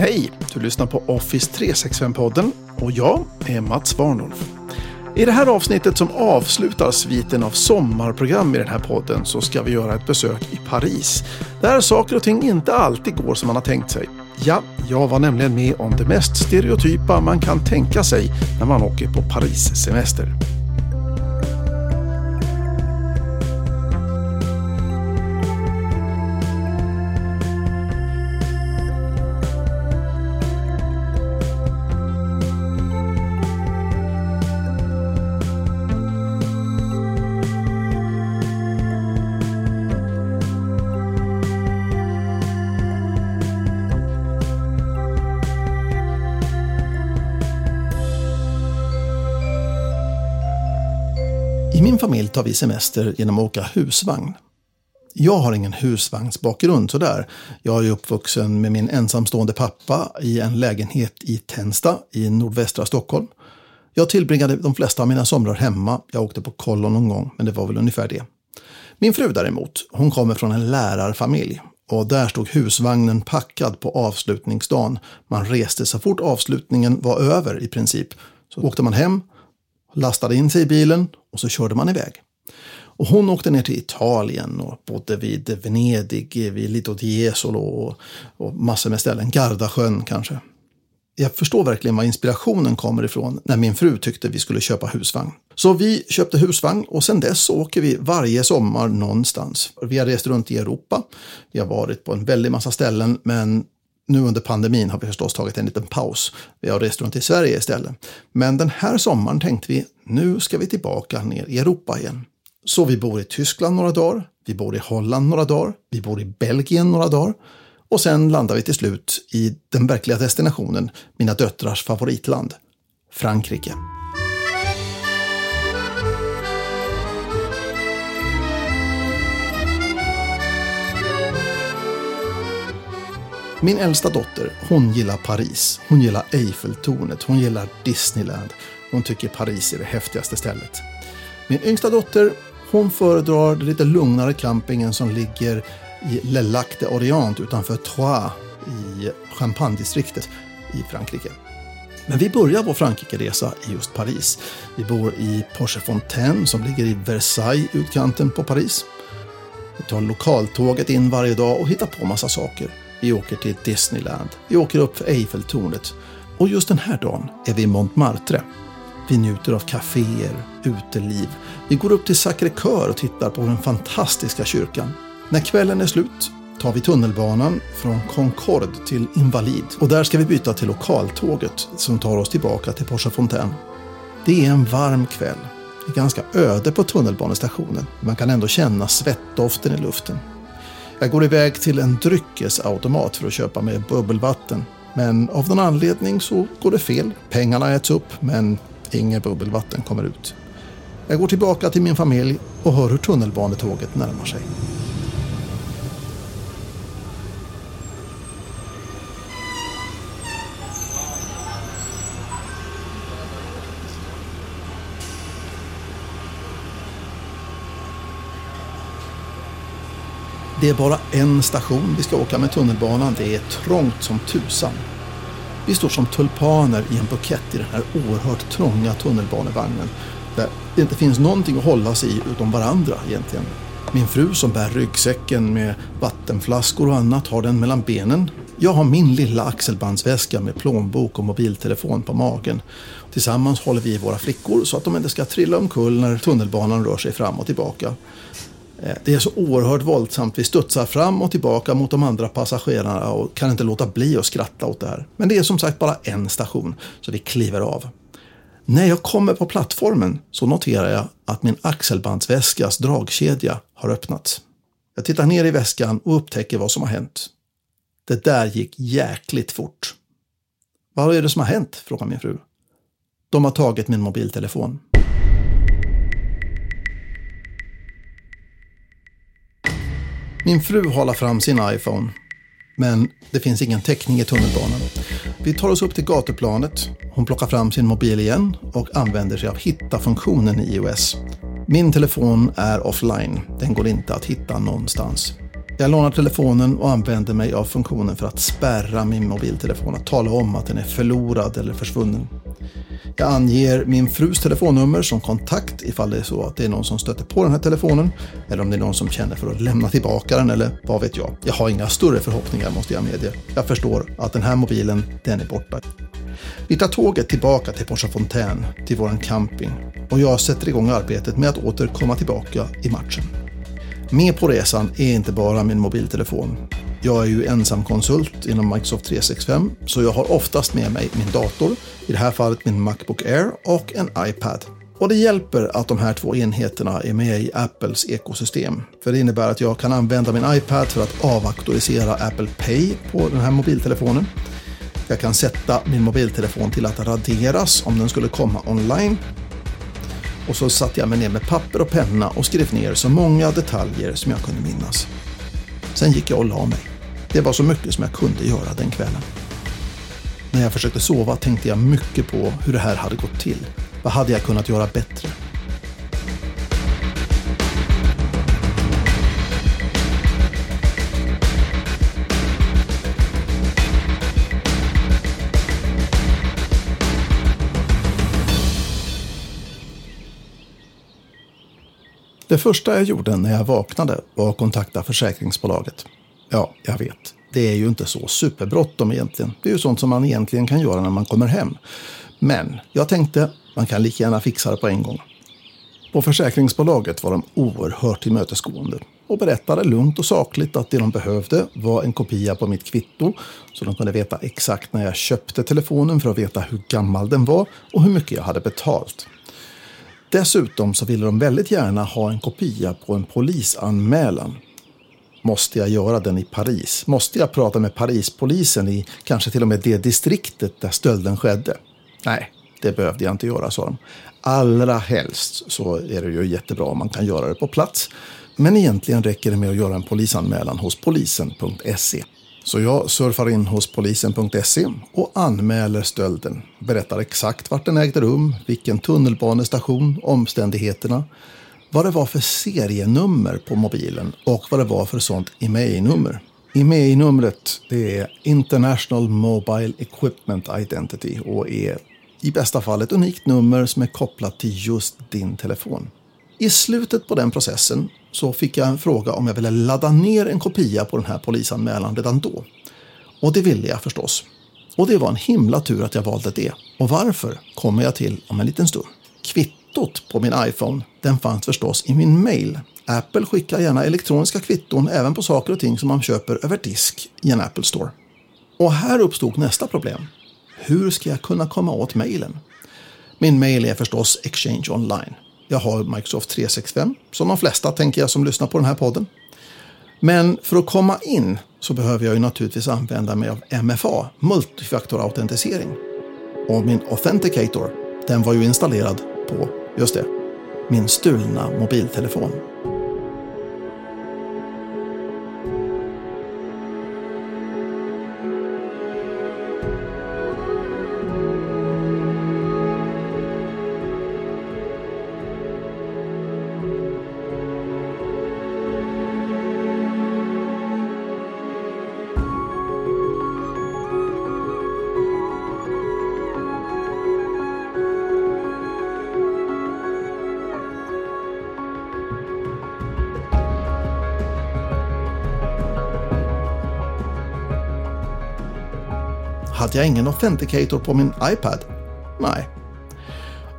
Hej! Du lyssnar på Office 365-podden och jag är Mats Warnolf. I det här avsnittet som avslutar sviten av sommarprogram i den här podden så ska vi göra ett besök i Paris. Där saker och ting inte alltid går som man har tänkt sig. Ja, jag var nämligen med om det mest stereotypa man kan tänka sig när man åker på Paris-semester. Familj tar vi semester genom att åka husvagn. Jag har ingen husvagnsbakgrund sådär. Jag är uppvuxen med min ensamstående pappa i en lägenhet i Tensta i nordvästra Stockholm. Jag tillbringade de flesta av mina somrar hemma. Jag åkte på kollo någon gång, men det var väl ungefär det. Min fru däremot, hon kommer från en lärarfamilj och där stod husvagnen packad på avslutningsdagen. Man reste så fort avslutningen var över i princip. Så åkte man hem, lastade in sig i bilen och så körde man iväg. Och hon åkte ner till Italien och bodde vid Venedig, vid Lido di Jesolo och, och massor med ställen. Gardasjön kanske. Jag förstår verkligen var inspirationen kommer ifrån när min fru tyckte vi skulle köpa husvagn. Så vi köpte husvagn och sen dess åker vi varje sommar någonstans. Vi har rest runt i Europa. Vi har varit på en väldig massa ställen men nu under pandemin har vi förstås tagit en liten paus. Vi har rest runt i Sverige istället. Men den här sommaren tänkte vi, nu ska vi tillbaka ner i Europa igen. Så vi bor i Tyskland några dagar, vi bor i Holland några dagar, vi bor i Belgien några dagar och sen landar vi till slut i den verkliga destinationen, mina döttrars favoritland, Frankrike. Min äldsta dotter, hon gillar Paris. Hon gillar Eiffeltornet, hon gillar Disneyland. Hon tycker Paris är det häftigaste stället. Min yngsta dotter, hon föredrar den lite lugnare campingen som ligger i Le Lac de Orient utanför Troyes i Champagne-distriktet i Frankrike. Men vi börjar vår Frankrike-resa i just Paris. Vi bor i Porchefontaine som ligger i Versailles, utkanten på Paris. Vi tar lokaltåget in varje dag och hittar på massa saker. Vi åker till Disneyland. Vi åker upp för Eiffeltornet. Och just den här dagen är vi i Montmartre. Vi njuter av kaféer, uteliv. Vi går upp till Sacré-Cœur och tittar på den fantastiska kyrkan. När kvällen är slut tar vi tunnelbanan från Concorde till Invalid och där ska vi byta till lokaltåget som tar oss tillbaka till Porchefontaine. Det är en varm kväll. Det är ganska öde på tunnelbanestationen. Man kan ändå känna svettdoften i luften. Jag går iväg till en dryckesautomat för att köpa mig bubbelvatten. Men av någon anledning så går det fel. Pengarna äts upp men inget bubbelvatten kommer ut. Jag går tillbaka till min familj och hör hur tunnelbanetåget närmar sig. Det är bara en station vi ska åka med tunnelbanan. Det är trångt som tusan. Vi står som tulpaner i en bukett i den här oerhört trånga tunnelbanevagnen. Där det inte finns någonting att hålla sig i utom varandra egentligen. Min fru som bär ryggsäcken med vattenflaskor och annat har den mellan benen. Jag har min lilla axelbandsväska med plånbok och mobiltelefon på magen. Tillsammans håller vi i våra flickor så att de inte ska trilla omkull när tunnelbanan rör sig fram och tillbaka. Eh, det är så oerhört våldsamt. Vi studsar fram och tillbaka mot de andra passagerarna och kan inte låta bli att skratta åt det här. Men det är som sagt bara en station, så vi kliver av. När jag kommer på plattformen så noterar jag att min axelbandsväskas dragkedja har öppnats. Jag tittar ner i väskan och upptäcker vad som har hänt. Det där gick jäkligt fort. Vad är det som har hänt? frågar min fru. De har tagit min mobiltelefon. Min fru håller fram sin iPhone. Men det finns ingen täckning i tunnelbanan. Vi tar oss upp till gatuplanet. Hon plockar fram sin mobil igen och använder sig av hitta-funktionen i iOS. Min telefon är offline. Den går inte att hitta någonstans. Jag lånar telefonen och använder mig av funktionen för att spärra min mobiltelefon, att tala om att den är förlorad eller försvunnen. Jag anger min frus telefonnummer som kontakt ifall det är så att det är någon som stöter på den här telefonen eller om det är någon som känner för att lämna tillbaka den eller vad vet jag. Jag har inga större förhoppningar måste jag medge. Jag förstår att den här mobilen, den är borta. Vi tar tåget tillbaka till Porsa Fontaine, till våran camping och jag sätter igång arbetet med att åter komma tillbaka i matchen. Med på resan är inte bara min mobiltelefon. Jag är ju ensam konsult inom Microsoft 365 så jag har oftast med mig min dator, i det här fallet min Macbook Air och en iPad. Och det hjälper att de här två enheterna är med i Apples ekosystem. För det innebär att jag kan använda min iPad för att avauktorisera Apple Pay på den här mobiltelefonen. Jag kan sätta min mobiltelefon till att raderas om den skulle komma online och så satte jag mig ner med papper och penna och skrev ner så många detaljer som jag kunde minnas. Sen gick jag och la mig. Det var så mycket som jag kunde göra den kvällen. När jag försökte sova tänkte jag mycket på hur det här hade gått till. Vad hade jag kunnat göra bättre? Det första jag gjorde när jag vaknade var att kontakta försäkringsbolaget. Ja, jag vet. Det är ju inte så superbråttom egentligen. Det är ju sånt som man egentligen kan göra när man kommer hem. Men jag tänkte, man kan lika gärna fixa det på en gång. På försäkringsbolaget var de oerhört tillmötesgående och berättade lugnt och sakligt att det de behövde var en kopia på mitt kvitto så de kunde veta exakt när jag köpte telefonen för att veta hur gammal den var och hur mycket jag hade betalt. Dessutom så ville de väldigt gärna ha en kopia på en polisanmälan. Måste jag göra den i Paris? Måste jag prata med Parispolisen i kanske till och med det distriktet där stölden skedde? Nej, det behövde jag inte göra, sa de. Allra helst så är det ju jättebra om man kan göra det på plats. Men egentligen räcker det med att göra en polisanmälan hos polisen.se. Så jag surfar in hos polisen.se och anmäler stölden. Berättar exakt vart den ägde rum, vilken tunnelbanestation, omständigheterna, vad det var för serienummer på mobilen och vad det var för sånt IMEI-nummer. IMEI-numret det är International Mobile Equipment Identity och är i bästa fall ett unikt nummer som är kopplat till just din telefon. I slutet på den processen så fick jag en fråga om jag ville ladda ner en kopia på den här polisanmälan redan då. Och det ville jag förstås. Och det var en himla tur att jag valde det. Och varför kommer jag till om en liten stund. Kvittot på min iPhone, den fanns förstås i min mail. Apple skickar gärna elektroniska kvitton även på saker och ting som man köper över disk i en Apple Store. Och här uppstod nästa problem. Hur ska jag kunna komma åt mailen? Min mail är förstås Exchange Online. Jag har Microsoft 365, som de flesta tänker jag som lyssnar på den här podden. Men för att komma in så behöver jag ju naturligtvis använda mig av MFA, multifaktorautentisering. Och min Authenticator, den var ju installerad på, just det, min stulna mobiltelefon. Att jag ingen Authenticator på min iPad? Nej.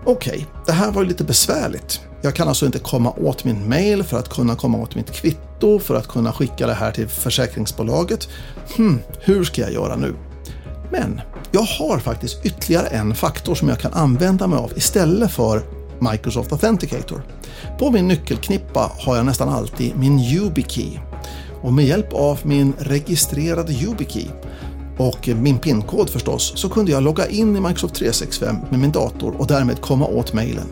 Okej, okay, det här var ju lite besvärligt. Jag kan alltså inte komma åt min mail för att kunna komma åt mitt kvitto, för att kunna skicka det här till försäkringsbolaget. Hmm, hur ska jag göra nu? Men jag har faktiskt ytterligare en faktor som jag kan använda mig av istället för Microsoft Authenticator. På min nyckelknippa har jag nästan alltid min YubiKey. Och med hjälp av min registrerade YubiKey och min PIN-kod förstås, så kunde jag logga in i Microsoft 365 med min dator och därmed komma åt mejlen.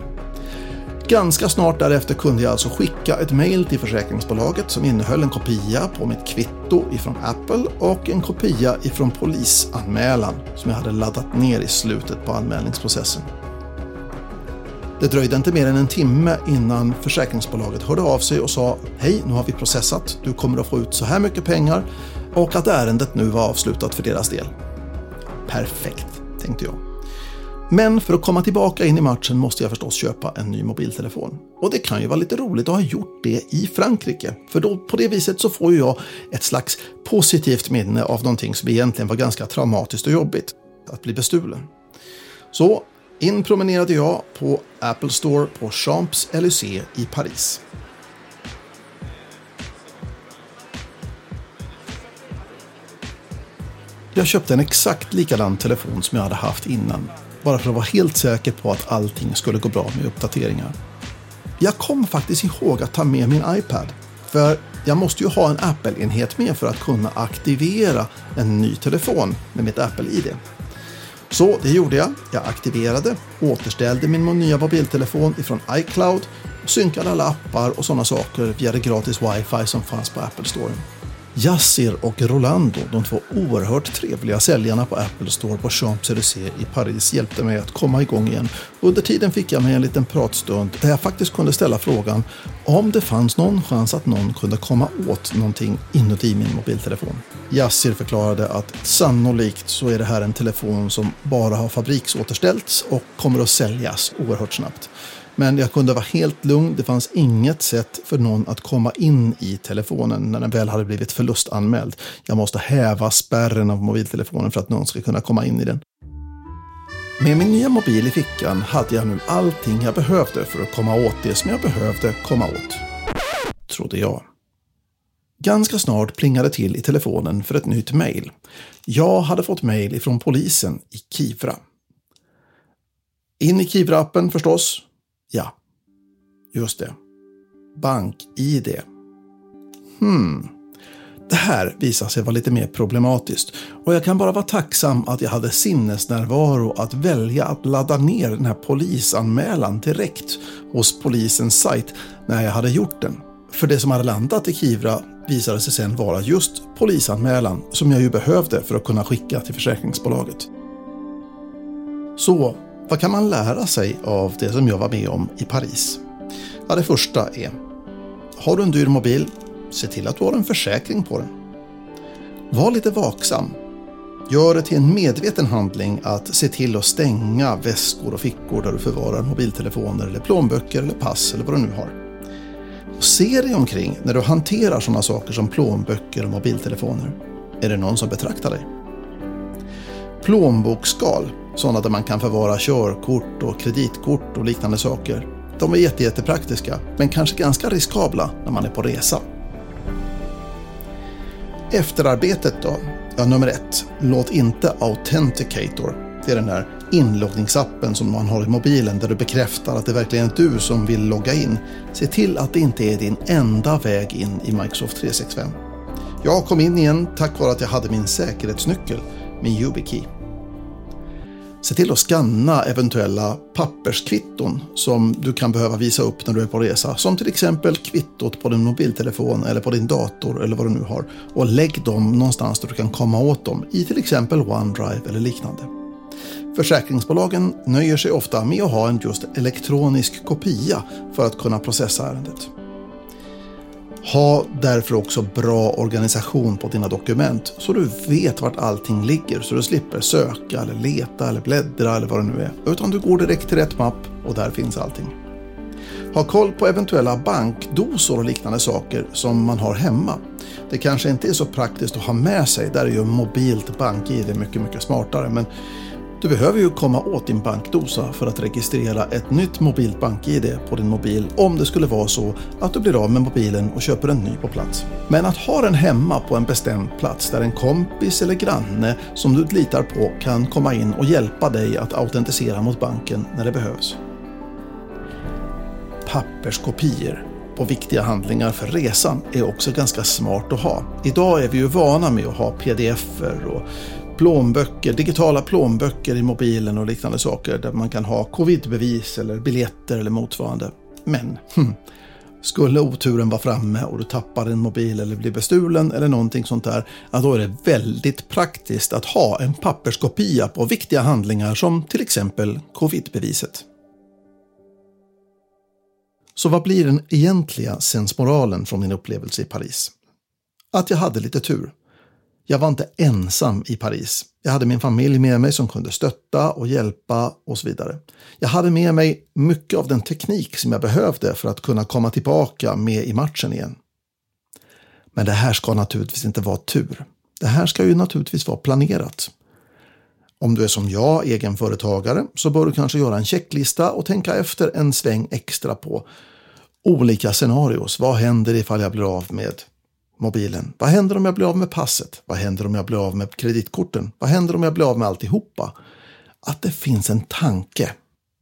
Ganska snart därefter kunde jag alltså skicka ett mejl till försäkringsbolaget som innehöll en kopia på mitt kvitto ifrån Apple och en kopia ifrån polisanmälan som jag hade laddat ner i slutet på anmälningsprocessen. Det dröjde inte mer än en timme innan försäkringsbolaget hörde av sig och sa Hej, nu har vi processat. Du kommer att få ut så här mycket pengar och att ärendet nu var avslutat för deras del. Perfekt, tänkte jag. Men för att komma tillbaka in i matchen måste jag förstås köpa en ny mobiltelefon. Och det kan ju vara lite roligt att ha gjort det i Frankrike. För då, på det viset så får jag ett slags positivt minne av någonting som egentligen var ganska traumatiskt och jobbigt. Att bli bestulen. Så in promenerade jag på Apple Store på Champs-Élysées i Paris. Jag köpte en exakt likadan telefon som jag hade haft innan. Bara för att vara helt säker på att allting skulle gå bra med uppdateringar. Jag kom faktiskt ihåg att ta med min iPad. För jag måste ju ha en Apple-enhet med för att kunna aktivera en ny telefon med mitt Apple-ID. Så det gjorde jag. Jag aktiverade, återställde min nya mobiltelefon ifrån iCloud synkade alla appar och sådana saker via det gratis wifi som fanns på Apple Store. Yassir och Rolando, de två oerhört trevliga säljarna på Apple Store på Champs-Élysées i Paris, hjälpte mig att komma igång igen. Under tiden fick jag mig en liten pratstund där jag faktiskt kunde ställa frågan om det fanns någon chans att någon kunde komma åt någonting inuti min mobiltelefon. Yassir förklarade att sannolikt så är det här en telefon som bara har fabriksåterställts och kommer att säljas oerhört snabbt. Men jag kunde vara helt lugn. Det fanns inget sätt för någon att komma in i telefonen när den väl hade blivit förlustanmäld. Jag måste häva spärren av mobiltelefonen för att någon ska kunna komma in i den. Med min nya mobil i fickan hade jag nu allting jag behövde för att komma åt det som jag behövde komma åt. Trodde jag. Ganska snart plingade till i telefonen för ett nytt mejl. Jag hade fått mejl ifrån polisen i Kivra. In i Kivra-appen förstås Ja, just det. BankID. Hmm. Det här visar sig vara lite mer problematiskt och jag kan bara vara tacksam att jag hade sinnesnärvaro att välja att ladda ner den här polisanmälan direkt hos polisens sajt när jag hade gjort den. För det som hade landat i Kivra visade sig sen vara just polisanmälan som jag ju behövde för att kunna skicka till försäkringsbolaget. Så vad kan man lära sig av det som jag var med om i Paris? Ja, det första är Har du en dyr mobil, se till att du har en försäkring på den. Var lite vaksam. Gör det till en medveten handling att se till att stänga väskor och fickor där du förvarar mobiltelefoner eller plånböcker eller pass eller vad du nu har. Och se dig omkring när du hanterar sådana saker som plånböcker och mobiltelefoner. Är det någon som betraktar dig? Plånboksskal sådana där man kan förvara körkort och kreditkort och liknande saker. De är jätte, jättepraktiska, men kanske ganska riskabla när man är på resa. Efterarbetet då? Ja, nummer ett. Låt inte Authenticator, det är den där inloggningsappen som man har i mobilen där du bekräftar att det verkligen är du som vill logga in. Se till att det inte är din enda väg in i Microsoft 365. Jag kom in igen tack vare att jag hade min säkerhetsnyckel, min YubiKey. Se till att skanna eventuella papperskvitton som du kan behöva visa upp när du är på resa. Som till exempel kvittot på din mobiltelefon eller på din dator eller vad du nu har. Och lägg dem någonstans där du kan komma åt dem i till exempel OneDrive eller liknande. Försäkringsbolagen nöjer sig ofta med att ha en just elektronisk kopia för att kunna processa ärendet. Ha därför också bra organisation på dina dokument så du vet vart allting ligger så du slipper söka eller leta eller bläddra eller vad det nu är. Utan du går direkt till rätt mapp och där finns allting. Ha koll på eventuella bankdosor och liknande saker som man har hemma. Det kanske inte är så praktiskt att ha med sig, där är ju mobilt bank-id mycket, mycket smartare. Men du behöver ju komma åt din bankdosa för att registrera ett nytt mobilt bank-id på din mobil om det skulle vara så att du blir av med mobilen och köper en ny på plats. Men att ha den hemma på en bestämd plats där en kompis eller granne som du litar på kan komma in och hjälpa dig att autentisera mot banken när det behövs. Papperskopior på viktiga handlingar för resan är också ganska smart att ha. Idag är vi ju vana med att ha pdf-er och plånböcker, digitala plånböcker i mobilen och liknande saker där man kan ha covidbevis eller biljetter eller motsvarande. Men hm, skulle oturen vara framme och du tappar din mobil eller blir bestulen eller någonting sånt där, ja, då är det väldigt praktiskt att ha en papperskopia på viktiga handlingar som till exempel covidbeviset. Så vad blir den egentliga sensmoralen från min upplevelse i Paris? Att jag hade lite tur. Jag var inte ensam i Paris. Jag hade min familj med mig som kunde stötta och hjälpa och så vidare. Jag hade med mig mycket av den teknik som jag behövde för att kunna komma tillbaka med i matchen igen. Men det här ska naturligtvis inte vara tur. Det här ska ju naturligtvis vara planerat. Om du är som jag, egenföretagare, så bör du kanske göra en checklista och tänka efter en sväng extra på olika scenarios. Vad händer ifall jag blir av med mobilen? Vad händer om jag blir av med passet? Vad händer om jag blir av med kreditkorten? Vad händer om jag blir av med alltihopa? Att det finns en tanke.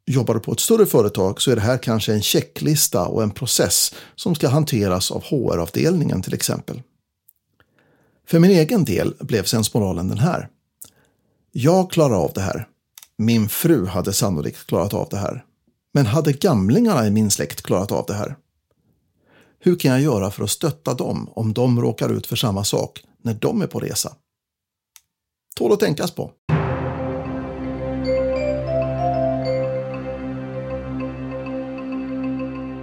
Jobbar du på ett större företag så är det här kanske en checklista och en process som ska hanteras av HR-avdelningen till exempel. För min egen del blev sensmoralen den här. Jag klarar av det här. Min fru hade sannolikt klarat av det här. Men hade gamlingarna i min släkt klarat av det här? Hur kan jag göra för att stötta dem om de råkar ut för samma sak när de är på resa? Tål att tänkas på.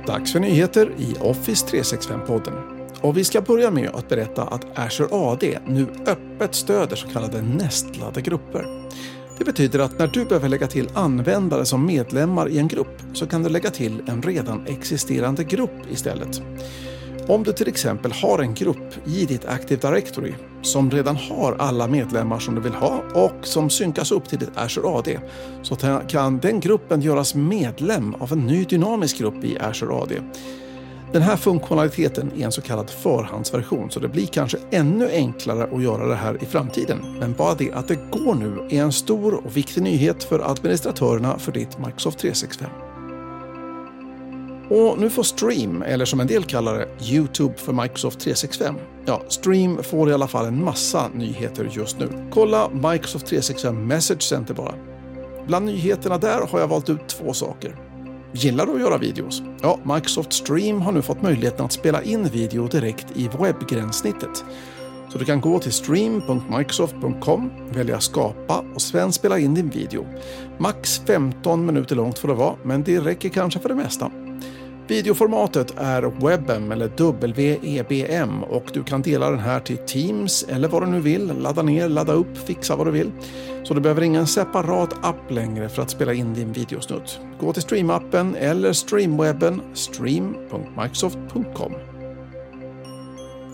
Dags för nyheter i Office 365-podden. Och vi ska börja med att berätta att Azure AD nu öppet stöder så kallade nästlade grupper. Det betyder att när du behöver lägga till användare som medlemmar i en grupp så kan du lägga till en redan existerande grupp istället. Om du till exempel har en grupp i ditt Active Directory som redan har alla medlemmar som du vill ha och som synkas upp till ditt Azure AD så kan den gruppen göras medlem av en ny dynamisk grupp i Azure AD. Den här funktionaliteten är en så kallad förhandsversion så det blir kanske ännu enklare att göra det här i framtiden. Men bara det att det går nu är en stor och viktig nyhet för administratörerna för ditt Microsoft 365. Och nu får Stream, eller som en del kallar det, Youtube för Microsoft 365. Ja, Stream får i alla fall en massa nyheter just nu. Kolla Microsoft 365 Message Center bara. Bland nyheterna där har jag valt ut två saker. Gillar du att göra videos? Ja, Microsoft Stream har nu fått möjligheten att spela in video direkt i webbgränssnittet. Så du kan gå till stream.microsoft.com, välja skapa och sen spela in din video. Max 15 minuter långt får det vara, men det räcker kanske för det mesta. Videoformatet är WebM eller WEBM och du kan dela den här till Teams eller vad du nu vill. Ladda ner, ladda upp, fixa vad du vill. Så du behöver ingen separat app längre för att spela in din videosnutt. Gå till Streamappen eller Streamwebben stream.microsoft.com.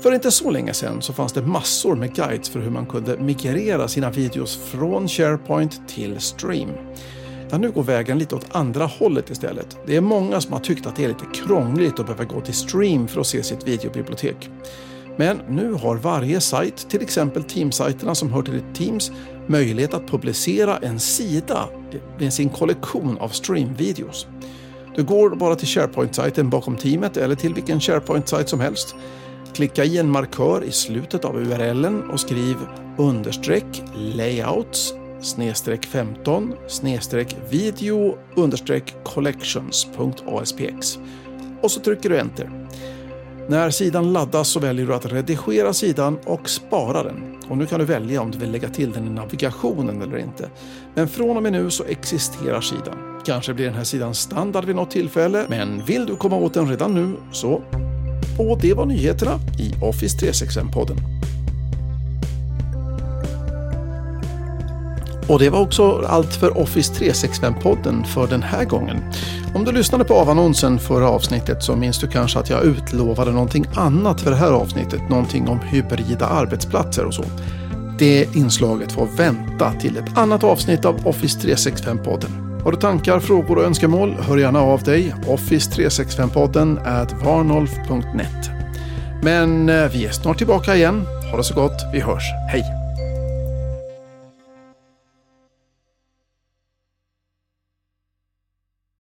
För inte så länge sedan så fanns det massor med guides för hur man kunde migrera sina videos från SharePoint till Stream utan nu går vägen lite åt andra hållet istället. Det är många som har tyckt att det är lite krångligt att behöva gå till Stream för att se sitt videobibliotek. Men nu har varje sajt, till exempel Teamsajterna som hör till Teams, möjlighet att publicera en sida med sin kollektion av streamvideos. Du går bara till SharePoint-sajten bakom teamet eller till vilken SharePoint-sajt som helst. Klicka i en markör i slutet av URLen och skriv understreck layouts snedstreck 15 snedstreck video understreck collections.aspx och så trycker du enter. När sidan laddas så väljer du att redigera sidan och spara den. Och nu kan du välja om du vill lägga till den i navigationen eller inte. Men från och med nu så existerar sidan. Kanske blir den här sidan standard vid något tillfälle, men vill du komma åt den redan nu så... Och det var nyheterna i Office 365-podden. Och det var också allt för Office 365-podden för den här gången. Om du lyssnade på avannonsen förra avsnittet så minns du kanske att jag utlovade någonting annat för det här avsnittet. Någonting om hybrida arbetsplatser och så. Det inslaget får vänta till ett annat avsnitt av Office 365-podden. Har du tankar, frågor och önskemål, hör gärna av dig. Office365podden at varnolf.net. Men eh, vi är snart tillbaka igen. Ha det så gott. Vi hörs. Hej!